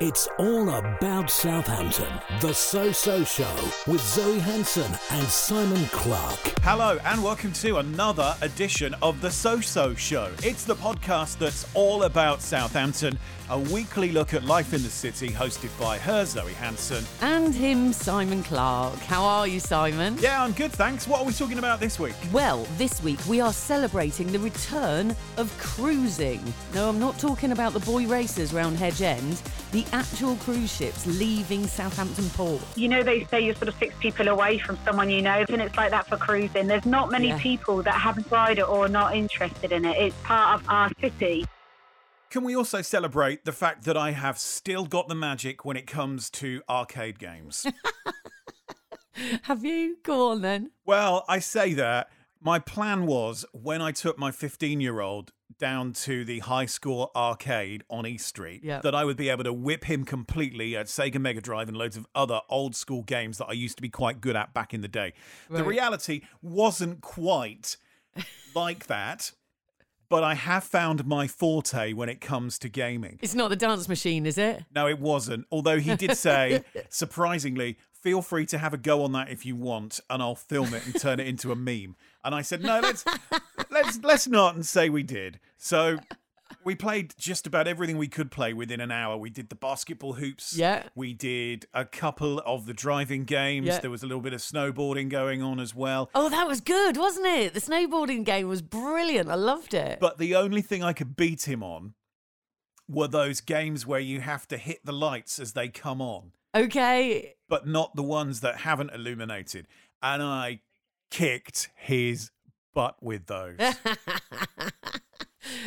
It's all about Southampton. The So So Show with Zoe Hanson and Simon Clarke. Hello, and welcome to another edition of The So So Show. It's the podcast that's all about Southampton, a weekly look at life in the city, hosted by her, Zoe Hanson. And him, Simon Clarke. How are you, Simon? Yeah, I'm good, thanks. What are we talking about this week? Well, this week we are celebrating the return of cruising. No, I'm not talking about the boy racers round Hedge End, the actual cruise ships leaving Southampton Port. You know, they say you're sort of six people away from someone you know, and it's like that for cruising. There's not many Yeah. people that haven't tried it or are not interested in it. It's part of our city. Can we also celebrate the fact that I have still got the magic when it comes to arcade games? Have you? Go on then. Well, I say that. My plan was when I took my 15 year old down to the High Score Arcade on East Street, Yeah. that I would be able to whip him completely at Sega Mega Drive and loads of other old school games that I used to be quite good at back in the day. The reality wasn't quite like that, but I have found my forte when it comes to gaming. It's not the dance machine, is it? No, it wasn't. Although he did say, surprisingly, feel free to have a go on that if you want, and I'll film it and turn it into a meme. And I said, no, let's let's let's not and say we did. So we played just about everything we could play within an hour. We did the basketball hoops. Yeah. We did a couple of the driving games. Yeah. There was a little bit of snowboarding going on as well. Oh, that was good, wasn't it? The snowboarding game was brilliant. I loved it. But the only thing I could beat him on were those games where you have to hit the lights as they come on. okay. but not the ones that haven't illuminated. And I kicked his butt with those.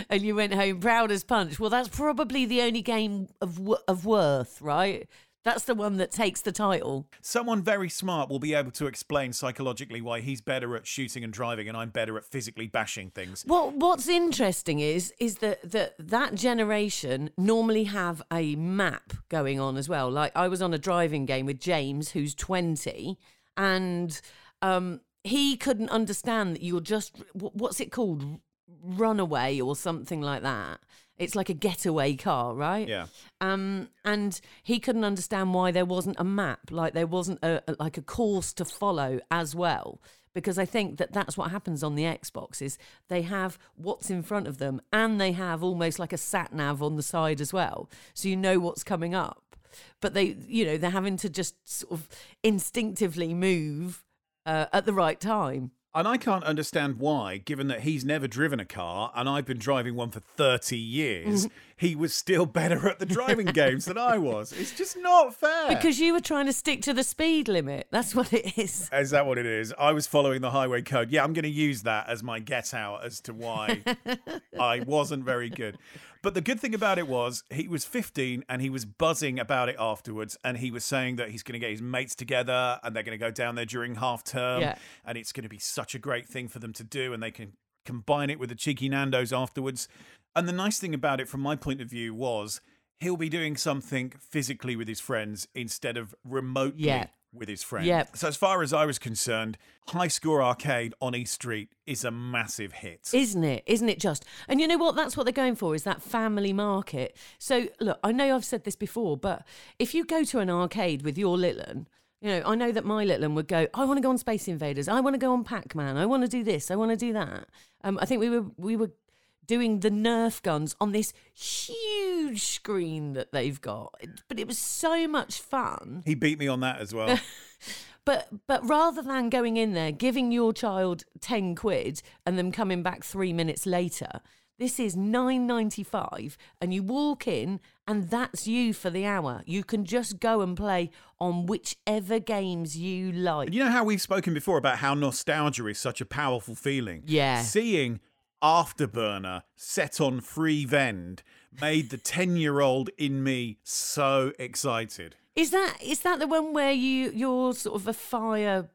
and you went home proud as punch. Well, that's probably the only game of of worth, right? That's the one that takes the title. Someone very smart will be able to explain psychologically why he's better at shooting and driving and I'm better at physically bashing things. What What's interesting is is that that that generation normally have a map going on as well. Like I was on a driving game with James, who's twenty, and um, he couldn't understand that you're just what's it called, runaway or something like that. It's like a getaway car, right? Yeah. Um, and he couldn't understand why there wasn't a map, like there wasn't a, a- like a course to follow as well. Because I think that that's what happens on the Xbox is they have what's in front of them, and they have almost like a sat nav on the side as well, so you know what's coming up. But they, you know, they're having to just sort of instinctively move uh, at the right time. And I can't understand why, given that he's never driven a car and I've been driving one for 30 years, he was still better at the driving games than I was. It's just not fair. Because you were trying to stick to the speed limit. That's what it is. Is that what it is? I was following the highway code. Yeah, I'm going to use that as my get out as to why I wasn't very good. But the good thing about it was he was 15 and he was buzzing about it afterwards. And he was saying that he's going to get his mates together and they're going to go down there during half term. Yeah. And it's going to be such a great thing for them to do. And they can combine it with the cheeky Nando's afterwards. And the nice thing about it, from my point of view, was he'll be doing something physically with his friends instead of remotely Yeah. With his friends. Yep. So as far as I was concerned, High Score Arcade on East Street is a massive hit. Isn't it? Isn't it just? And you know what? That's what they're going for is that family market. So look, I know I've said this before, but if you go to an arcade with your little one, you know, I know that my little one would go, I want to go on Space Invaders, I want to go on Pac Man, I want to do this, I want to do that. Um, I think we were we were doing the Nerf guns on this huge screen that they've got, but it was so much fun. he beat me on that as well. But but rather than going in there, giving your child ten quid and them coming back three minutes later, this is nine ninety five, and you walk in and that's you for the hour. You can just go and play on whichever games you like. you know how we've spoken before about how nostalgia is such a powerful feeling? Yeah. Seeing Afterburner set on free vend made the 10 year old in me so excited. Is that is that the one where you you're sort of a fire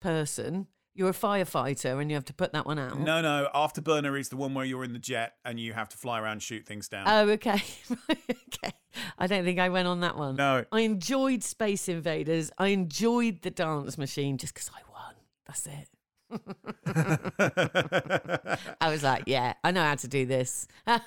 person? You're a firefighter and you have to put that one out. No, no, Afterburner is the one where you're in the jet and you have to fly around and shoot things down. Oh, okay. Okay. I don't think I went on that one. No. I enjoyed Space Invaders. I enjoyed the dance machine just because I won. That's it. I was like, yeah, I know how to do this.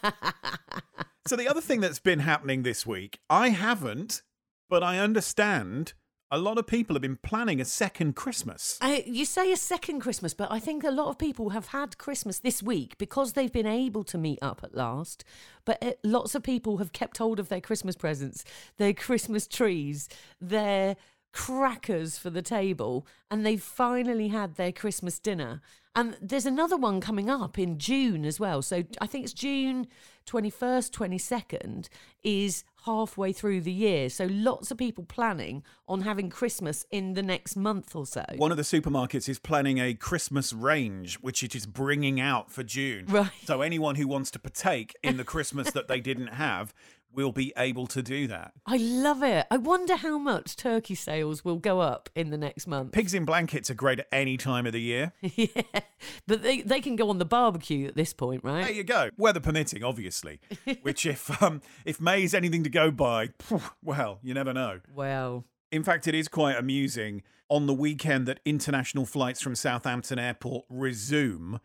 So the other thing that's been happening this week, I haven't, but I understand a lot of people have been planning a second Christmas. Uh, you say a second Christmas, but I think a lot of people have had Christmas this week because they've been able to meet up at last. But uh, lots of people have kept hold of their Christmas presents, their Christmas trees, their crackers for the table, and they've finally had their Christmas dinner. And there's another one coming up in June as well. So I think it's June 21st, 22nd is halfway through the year. So lots of people planning on having Christmas in the next month or so. One of the supermarkets is planning a Christmas range, which it is bringing out for June. Right. So anyone who wants to partake in the Christmas that they didn't have will be able to do that. I love it. I wonder how much turkey sales will go up in the next month. Pigs in blankets are great at any time of the year. yeah. But they, they can go on the barbecue at this point, right? There you go. Weather permitting, obviously. Which, if um, if May's anything to go by, well, you never know. Well, In fact, it is quite amusing. On the weekend that international flights from Southampton Airport resume,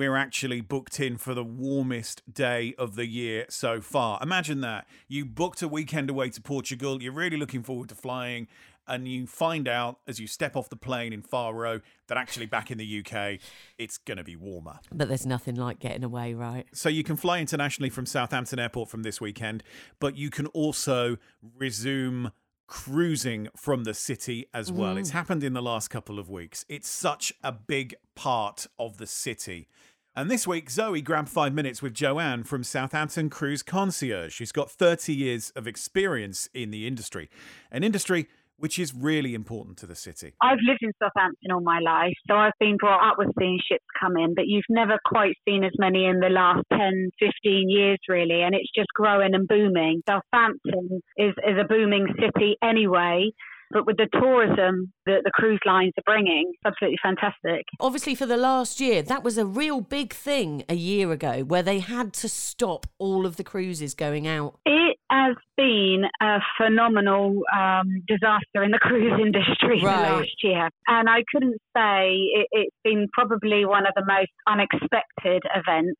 we're actually booked in for the warmest day of the year so far. Imagine that. You booked a weekend away to Portugal, you're really looking forward to flying, and you find out as you step off the plane in Faro that actually back in the UK, it's going to be warmer. but there's nothing like getting away, right? So you can fly internationally from Southampton Airport from this weekend, but you can also resume cruising from the city as well. It's mm. happened in the last couple of weeks. It's such a big part of the city. And this week, Zoe grabbed five minutes with Joanne from Southampton Cruise Concierge. She's got 30 years of experience in the industry, an industry which is really important to the city. I've lived in Southampton all my life, so I've been brought up with seeing ships come in, but you've never quite seen as many in the last 10, 15 years, really, and it's just growing and booming. Southampton is, is a booming city anyway, but with the tourism that the cruise lines are bringing, it's absolutely fantastic. Obviously, for the last year, that was a real big thing a year ago where they had to stop all of the cruises going out. It has been a phenomenal um, disaster in the cruise industry Right. the last year. And I couldn't say it, it's been probably one of the most unexpected events.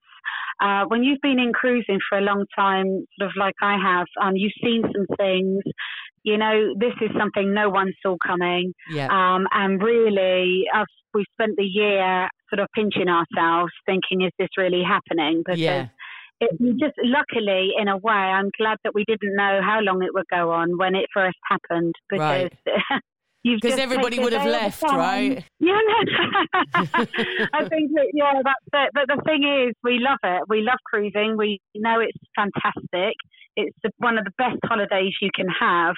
Uh, when you've been in cruising for a long time, sort of like I have, um, you've seen some things. You know, this is something no one saw coming. Yeah. Um, and really, uh, we spent the year sort of pinching ourselves, thinking, is this really happening? Because Yeah. it, we just luckily, in a way, I'm glad that we didn't know how long it would go on when it first happened because. You've 'Cause everybody would have day at a left, right? Yeah, I think that, yeah, that's it. But the thing is, we love it. We love cruising. We know it's fantastic. It's the, one of the best holidays you can have,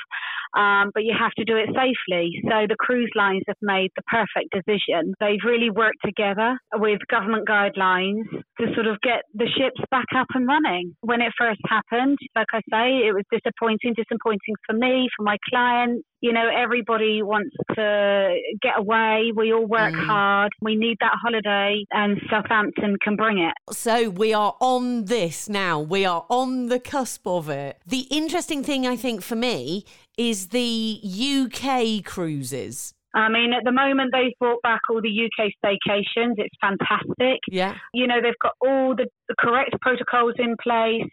um, but you have to do it safely. So the cruise lines have made the perfect decision. They've really worked together with government guidelines to sort of get the ships back up and running. When it first happened, like I say, it was disappointing, disappointing for me, for my clients. You know, everybody wants to get away. We all work Mm. hard. We need that holiday, and Southampton can bring it. So we are on this now. We are on the cusp of it. The interesting thing, I think, for me is the UK cruises. I mean, at the moment, they've brought back all the UK staycations. It's fantastic. Yeah. You know, they've got all the, the correct protocols in place.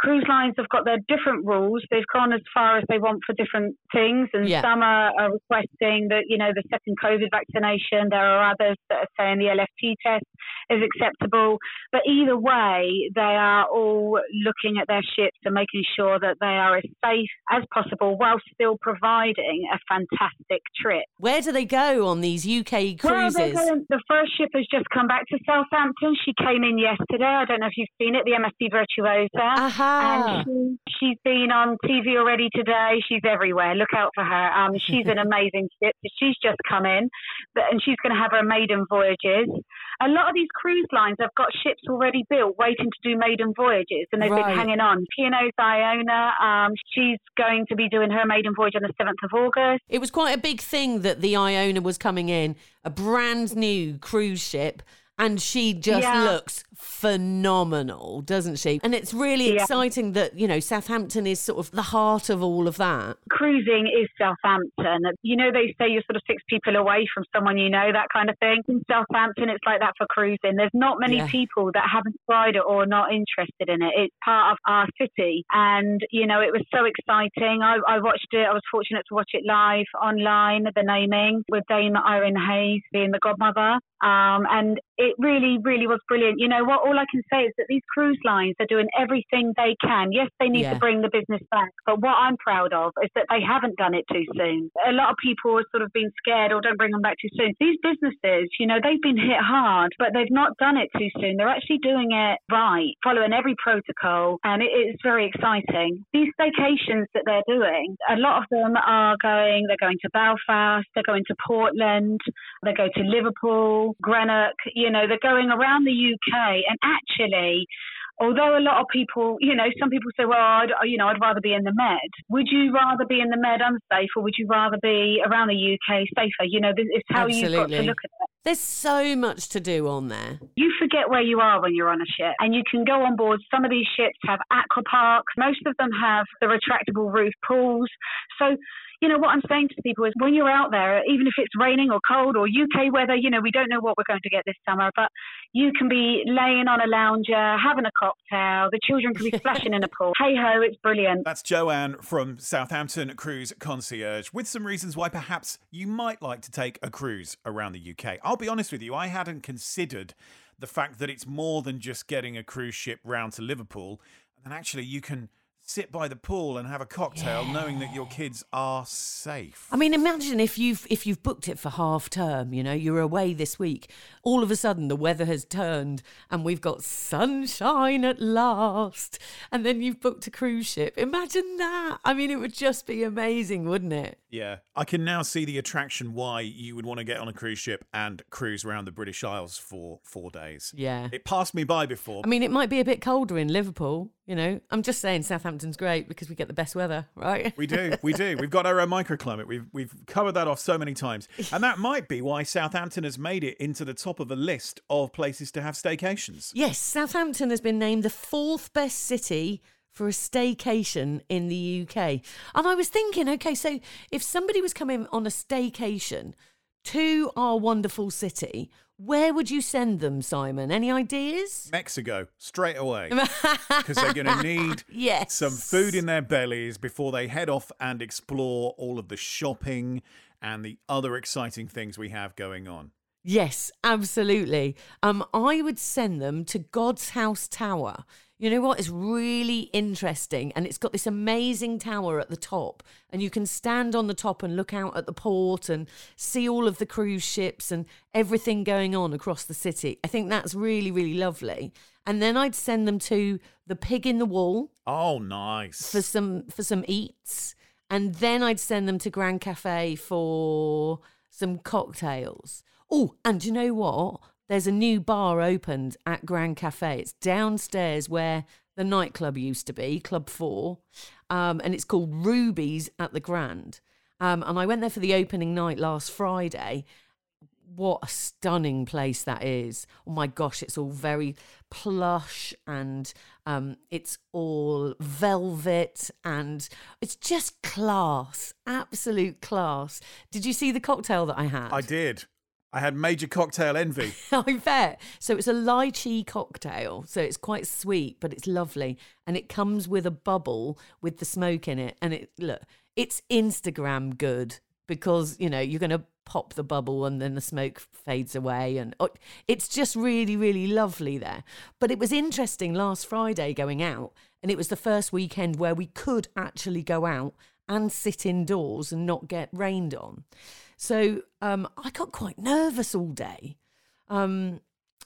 Cruise lines have got their different rules. They've gone as far as they want for different things, and Yeah. some are, are requesting that you know the second COVID vaccination. There are others that are saying the LFT test is acceptable. But either way, they are all looking at their ships and making sure that they are as safe as possible while still providing a fantastic trip. Where do they go on these UK Well, cruises? going- the first ship has just come back to Southampton. She came in yesterday. I don't know if you've seen it, the MSC Virtuosa. Uh-huh. And she, she's been on TV already today. She's everywhere. Look out for her. Um, she's an amazing ship. She's just come in, but, and she's going to have her maiden voyages. A lot of these cruise lines have got ships already built, waiting to do maiden voyages, and they've Right. been hanging on. P&O's Iona. Um, she's going to be doing her maiden voyage on the seventh of August. It was quite a big thing that the Iona was coming in, a brand new cruise ship, and she just Yeah. looks phenomenal, doesn't she? And it's really Yeah. exciting that, you know, Southampton is sort of the heart of all of that. cruising is Southampton. You know, they say you're sort of six people away from someone you know, that kind of thing. In Southampton, it's like that for cruising. There's not many Yeah. people that haven't tried it or not interested in it. It's part of our city. And, you know, it was so exciting. I, I watched it. I was fortunate to watch it live online, the naming, with Dame Irene Hays being the godmother. Um, and it really, really was brilliant. You know what? All I can say is that these cruise lines are doing everything they can. Yes, they need Yeah. to bring the business back, but what I'm proud of is that they haven't done it too soon. A lot of people have sort of been scared or don't bring them back too soon. These businesses, you know, they've been hit hard, but they've not done it too soon. They're actually doing it right, following every protocol, and it is very exciting. These staycations that they're doing, a lot of them are going, they're going to Belfast, they're going to Portland, they go to Liverpool, Greenock, you know, they're going around the UK, and actually, although a lot of people, you know, some people say, well, I'd, you know, I'd rather be in the Med. Would you rather be in the Med unsafe or would you rather be around the UK safer? You know, this is how you've got to look at it. There's so much to do on there. You forget where you are when you're on a ship and you can go on board. Some of these ships have aqua parks. Most of them have the retractable roof pools. So, you know, what I'm saying to people is when you're out there, even if it's raining or cold or UK weather, you know, we don't know what we're going to get this summer, but you can be laying on a lounger, having a cocktail. The children can be splashing in a pool. Hey ho, it's brilliant. That's Joanne from Southampton Cruise Concierge with some reasons why perhaps you might like to take a cruise around the UK. I'll be honest with you, I hadn't considered the fact that it's more than just getting a cruise ship round to Liverpool, and actually you can sit by the pool and have a cocktail knowing that your kids are safe. I mean, imagine if you've if you've booked it for half term, you know, you're away this week. All of a sudden the weather has turned and we've got sunshine at last. And then you've booked a cruise ship. Imagine that. I mean, it would just be amazing, wouldn't it? Yeah, I can now see the attraction why you would want to get on a cruise ship and cruise around the British Isles for four days. Yeah. It passed me by before. I mean, it might be a bit colder in Liverpool, you know. I'm just saying Southampton's great because we get the best weather, right? We do, we do. We've got our own microclimate. We've we've covered that off so many times, and that might be why Southampton has made it into the top of a list of places to have staycations. Yes, Southampton has been named the fourth best city for a staycation in the UK. And I was thinking, okay, so if somebody was coming on a staycation to our wonderful city, where would you send them, Simon? Any ideas? Mexico straight away because they're going to need Yes. some food in their bellies before they head off and explore all of the shopping and the other exciting things we have going on. Yes, absolutely. Um, I would send them to God's House Tower. You know what? It's really interesting, and it's got this amazing tower at the top, and you can stand on the top and look out at the port and see all of the cruise ships and everything going on across the city. I think that's really, really lovely. And then I'd send them to the Pig in the Wall Oh, nice. for some for some eats, and then I'd send them to Grand Cafe for some cocktails. Oh, and you know what? There's a new bar opened at Grand Cafe. It's downstairs where the nightclub used to be, Club Four, um, and it's called Ruby's at the Grand. Um, and I went there for the opening night last Friday. What a stunning place that is! Oh my gosh, it's all very plush and um, it's all velvet and it's just class, absolute class. Did you see the cocktail that I had? I did. I had major cocktail envy. I bet. So it's a lychee cocktail. So it's quite sweet, but it's lovely. And it comes with a bubble with the smoke in it. And it look, it's Instagram good because, you know, you're gonna pop the bubble and then the smoke fades away. And oh, it's just really, really lovely there. But it was interesting last Friday going out, and it was the first weekend where we could actually go out and sit indoors and not get rained on. So um, I got quite nervous all day. Um,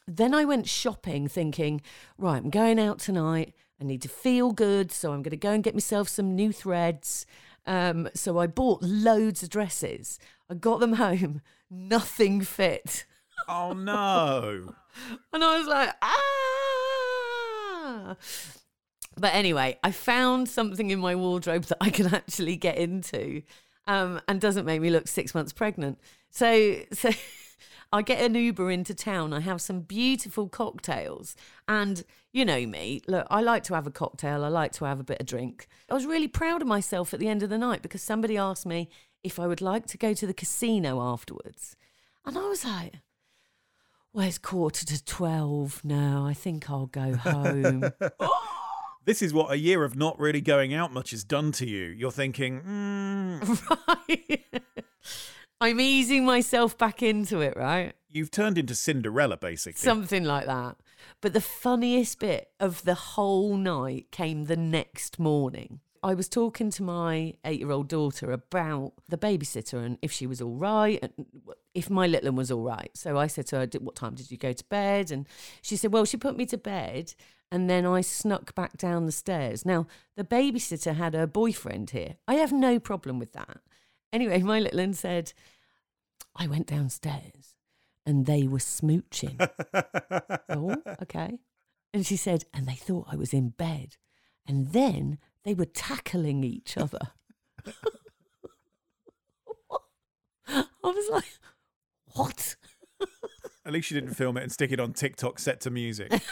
then I went shopping thinking, right, I'm going out tonight. I need to feel good. So I'm going to go and get myself some new threads. Um, so I bought loads of dresses. I got them home. Nothing fit. Oh no. And I was like, ah. But anyway, I found something in my wardrobe that I can actually get into um, and doesn't make me look six months pregnant. So, so I get an Uber into town. I have some beautiful cocktails. And you know me, look, I like to have a cocktail. I like to have a bit of drink. I was really proud of myself at the end of the night because somebody asked me if I would like to go to the casino afterwards. And I was like, well, it's quarter to 12. now. I think I'll go home. This is what a year of not really going out much has done to you. You're thinking, mm, right. I'm easing myself back into it, right? you've turned into Cinderella, basically. Something like that. But the funniest bit of the whole night came the next morning. I was talking to my eight year old daughter about the babysitter and if she was all right and if my little one was all right. So I said to her, What time did you go to bed? And she said, Well, she put me to bed and then I snuck back down the stairs. Now, the babysitter had her boyfriend here. I have no problem with that. Anyway, my little one said, I went downstairs and they were smooching. oh, okay. And she said, and they thought I was in bed. And then they were tackling each other. I was like, what? At least you didn't film it and stick it on TikTok set to music.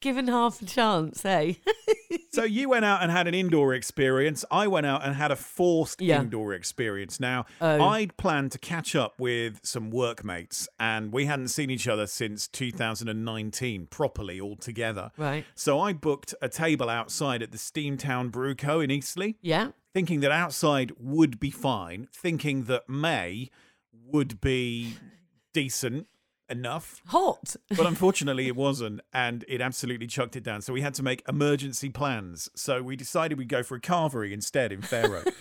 Given half a chance, eh? so you went out and had an indoor experience. I went out and had a forced Yeah. indoor experience. Now, Oh. I'd planned to catch up with some workmates, and we hadn't seen each other since 2019 properly all together. right. So I booked a table outside at the Steamtown Brew Co. in Eastleigh, Yeah. thinking that outside would be fine, thinking that May would be decent enough. Hot. But unfortunately, it wasn't, and it absolutely chucked it down. So we had to make emergency plans. So we decided we'd go for a carvery instead in Faro.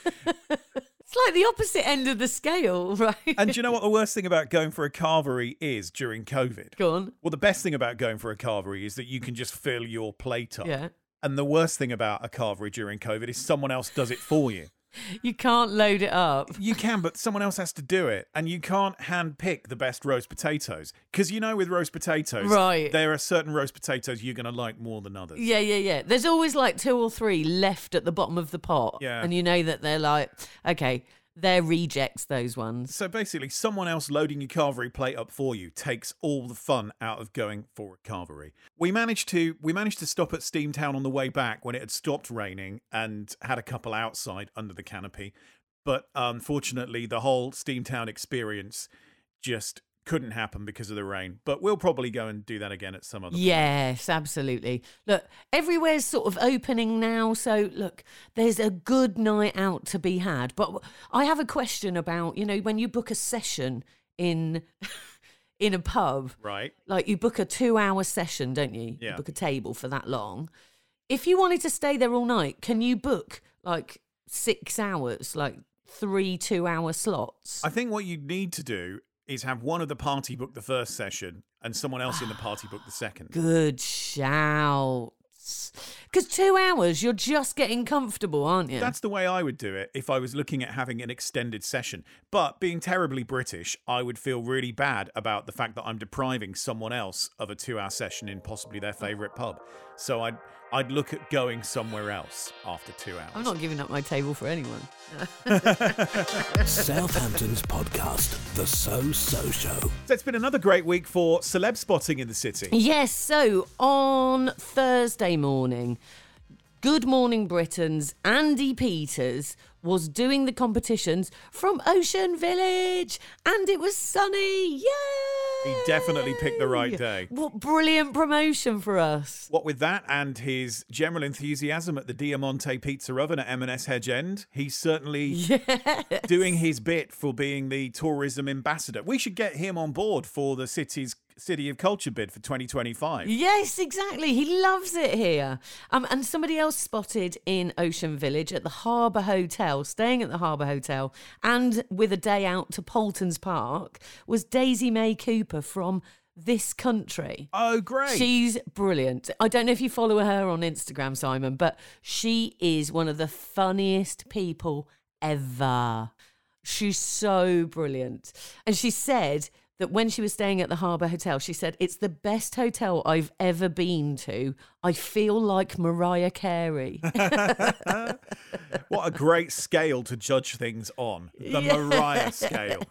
It's like the opposite end of the scale, right? and do you know what the worst thing about going for a carvery is during COVID? Go on. Well, the best thing about going for a carvery is that you can just fill your plate up. Yeah. And the worst thing about a carvery during COVID is someone else does it for you. You can't load it up. You can, but someone else has to do it. And you can't hand pick the best roast potatoes. Because you know, with roast potatoes, Right. there are certain roast potatoes you're going to like more than others. Yeah, yeah, yeah. There's always like two or three left at the bottom of the pot. Yeah. And you know that they're like, okay, they're rejects, those ones. So basically, someone else loading your carvery plate up for you takes all the fun out of going for a carvery. We managed to we managed to stop at Steamtown on the way back when it had stopped raining and had a couple outside under the canopy. But unfortunately, the whole Steamtown experience just couldn't happen because of the rain. But we'll probably go and do that again at some other point. Yes, absolutely. Look, everywhere's sort of opening now. So, look, there's a good night out to be had. But I have a question about, you know, when you book a session in. In a pub, Right. like you book a two hour session, don't you? Yeah. You book a table for that long. If you wanted to stay there all night, can you book like six hours, like three two hour slots? I think what you need to do is have one of the party book the first session and someone else in the party book the second. Good shouts. Because two hours, you're just getting comfortable, aren't you? That's the way I would do it if I was looking at having an extended session. But being terribly British, I would feel really bad about the fact that I'm depriving someone else of a two hour session in possibly their favourite pub. So I'd I'd look at going somewhere else after two hours. I'm not giving up my table for anyone. Southampton's podcast, The So So Show. So it's been another great week for celeb spotting in the city. Yes, so on Thursday morning, Good Morning Britain's Andy Peters was doing the competitions from Ocean Village and it was sunny. Yay! He definitely picked the right day. What brilliant promotion for us. What with that and his general enthusiasm at the Diamante Pizza Oven at M&S Hedge End, he's certainly doing his bit for being the tourism ambassador. We should get him on board for the city's City of Culture bid for 2025. Yes, exactly. He loves it here. Um, and somebody else spotted in Ocean Village at the Harbour Hotel, staying at the Harbour Hotel, and with a day out to Paultons Park, was Daisy May Cooper from this country. Oh, great. She's brilliant. I don't know if you follow her on Instagram, Simon, but she is one of the funniest people ever. She's so brilliant. And she said that when she was staying at the Harbour Hotel, she said, It's the best hotel I've ever been to. I feel like Mariah Carey. What a great scale to judge things on. The Mariah scale.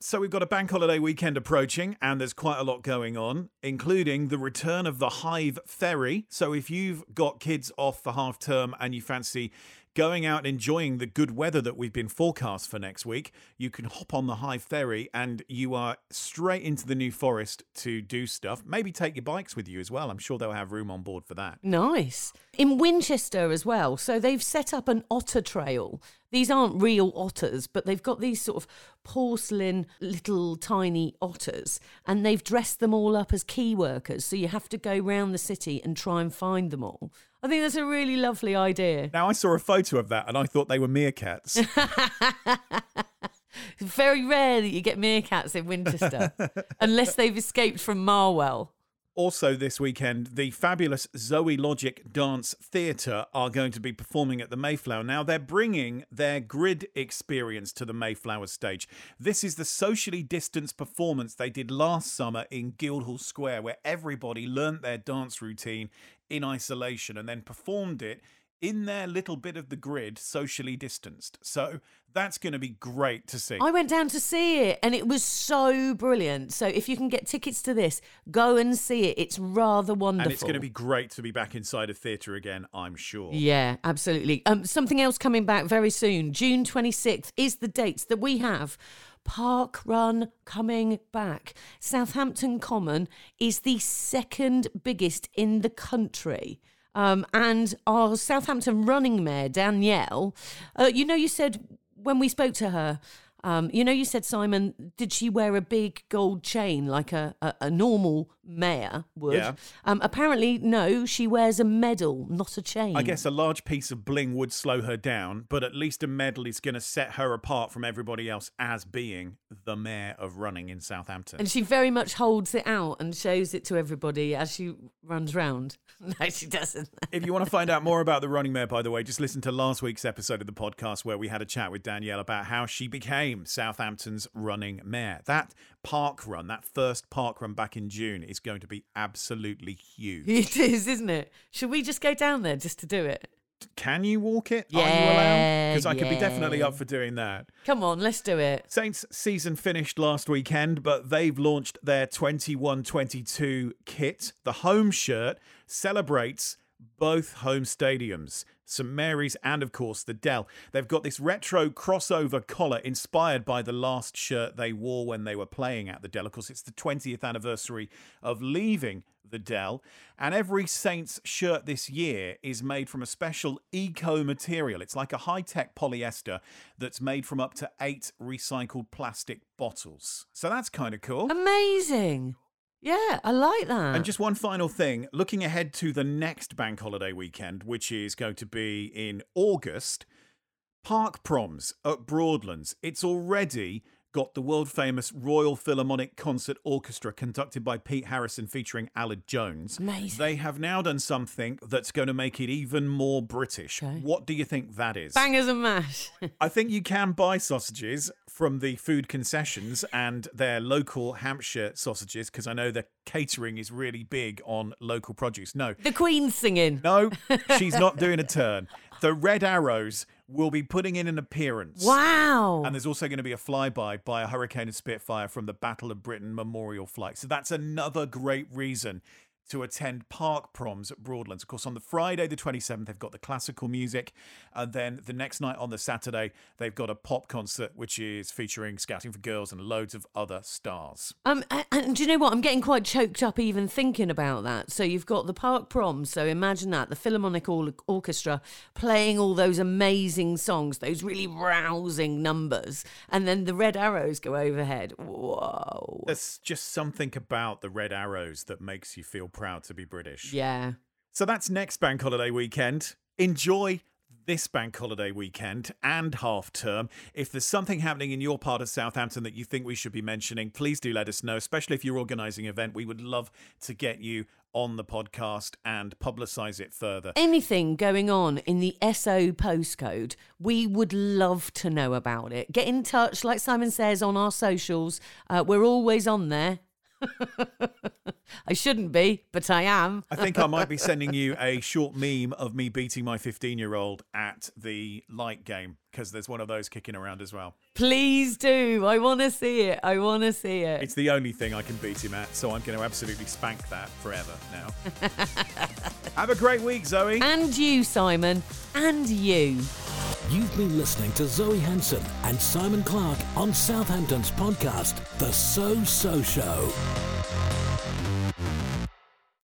So we've got a bank holiday weekend approaching, and there's quite a lot going on, including the return of the Hythe Ferry. So if you've got kids off for half term and you fancy going out enjoying the good weather that we've been forecast for next week, you can hop on the Hythe Ferry and you are straight into the New Forest to do stuff. Maybe take your bikes with you as well. I'm sure they'll have room on board for that. Nice. In Winchester as well. So they've set up an otter trail. These aren't real otters, but they've got these sort of porcelain little tiny otters and they've dressed them all up as key workers. So you have to go round the city and try and find them all. I think that's a really lovely idea. Now, I saw a photo of that and I thought they were meerkats. It's very rare that you get meerkats in Winchester unless they've escaped from Marwell. Also, this weekend, the fabulous Zoielogic Dance Theatre are going to be performing at the Mayflower. Now, they're bringing their grid experience to the Mayflower stage. This is the socially distanced performance they did last summer in Guildhall Square, where everybody learnt their dance routine in isolation and then performed it in their little bit of the grid, socially distanced. So that's going to be great to see. I went down to see it and it was so brilliant. So if you can get tickets to this, go and see it. It's rather wonderful. and it's going to be great to be back inside a theatre again, I'm sure. Yeah, absolutely. Um, something else coming back very soon. June 26th is the dates that we have. Park Run coming back. Southampton Common is the second biggest in the country. Um, and our Southampton running mayor, Danielle, uh, you know, you said when we spoke to her, um, you know, you said, Simon, did she wear a big gold chain like a, a, a normal mayor would? Yeah. Um, apparently, no, she wears a medal, not a chain. I guess a large piece of bling would slow her down, but at least a medal is going to set her apart from everybody else as being the mayor of running in Southampton. And she very much holds it out and shows it to everybody as she runs round. No, she doesn't. if you want to find out more about the running mayor, by the way, just listen to last week's episode of the podcast where we had a chat with Danielle about how she became Southampton's running mayor. That park run, that first park run back in June, is going to be absolutely huge. It is, isn't it? Should we just go down there just to do it? Can you walk it? Are you allowed? Because I could be definitely up for doing that. Come on, let's do it. Saints season finished last weekend, but they've launched their 21 22 kit. The home shirt celebrates both home stadiums, St Mary's and, of course, the Dell. They've got this retro crossover collar inspired by the last shirt they wore when they were playing at the Dell. Of course, it's the 20th anniversary of leaving the Dell. And every Saints shirt this year is made from a special eco material. It's like a high tech polyester that's made from up to eight recycled plastic bottles. So that's kind of cool. Amazing. Yeah, I like that. And just one final thing looking ahead to the next bank holiday weekend, which is going to be in August, Park Proms at Broadlands. It's already got the world famous Royal Philharmonic Concert Orchestra conducted by Pete Harrison featuring Aled Jones. Amazing. They have now done something that's going to make it even more British. Okay. What do you think that is? Bangers and mash. I think you can buy sausages from the food concessions and their local Hampshire sausages because I know the catering is really big on local produce. No, the Queen's singing. no, she's not doing a turn. The Red Arrows will be putting in an appearance. Wow. And there's also going to be a flyby by a Hurricane and Spitfire from the Battle of Britain memorial flight. So that's another great reason to attend Park Proms at Broadlands. Of course, on the Friday, the 27th, they've got the classical music. And then the next night on the Saturday, they've got a pop concert, which is featuring Scouting for Girls and loads of other stars. Um, a- and do you know what? I'm getting quite choked up even thinking about that. So you've got the Park Proms. So imagine that the Philharmonic Or- Orchestra playing all those amazing songs, those really rousing numbers, and then the Red Arrows go overhead. Whoa! There's just something about the Red Arrows that makes you feel proud to be British. Yeah. So that's next bank holiday weekend. Enjoy this bank holiday weekend and half term. If there's something happening in your part of Southampton that you think we should be mentioning, please do let us know, especially if you're organising an event. We would love to get you on the podcast and publicise it further. Anything going on in the SO postcode, we would love to know about it. Get in touch, like Simon says, on our socials. Uh, we're always on there. I shouldn't be, but I am. I think I might be sending you a short meme of me beating my 15 year old at the light game because there's one of those kicking around as well. Please do. I want to see it. I want to see it. It's the only thing I can beat him at, so I'm going to absolutely spank that forever now. Have a great week, Zoe. And you, Simon. And you. You've been listening to Zoe Hanson and Simon Clarke on Southampton's podcast, The So So Show.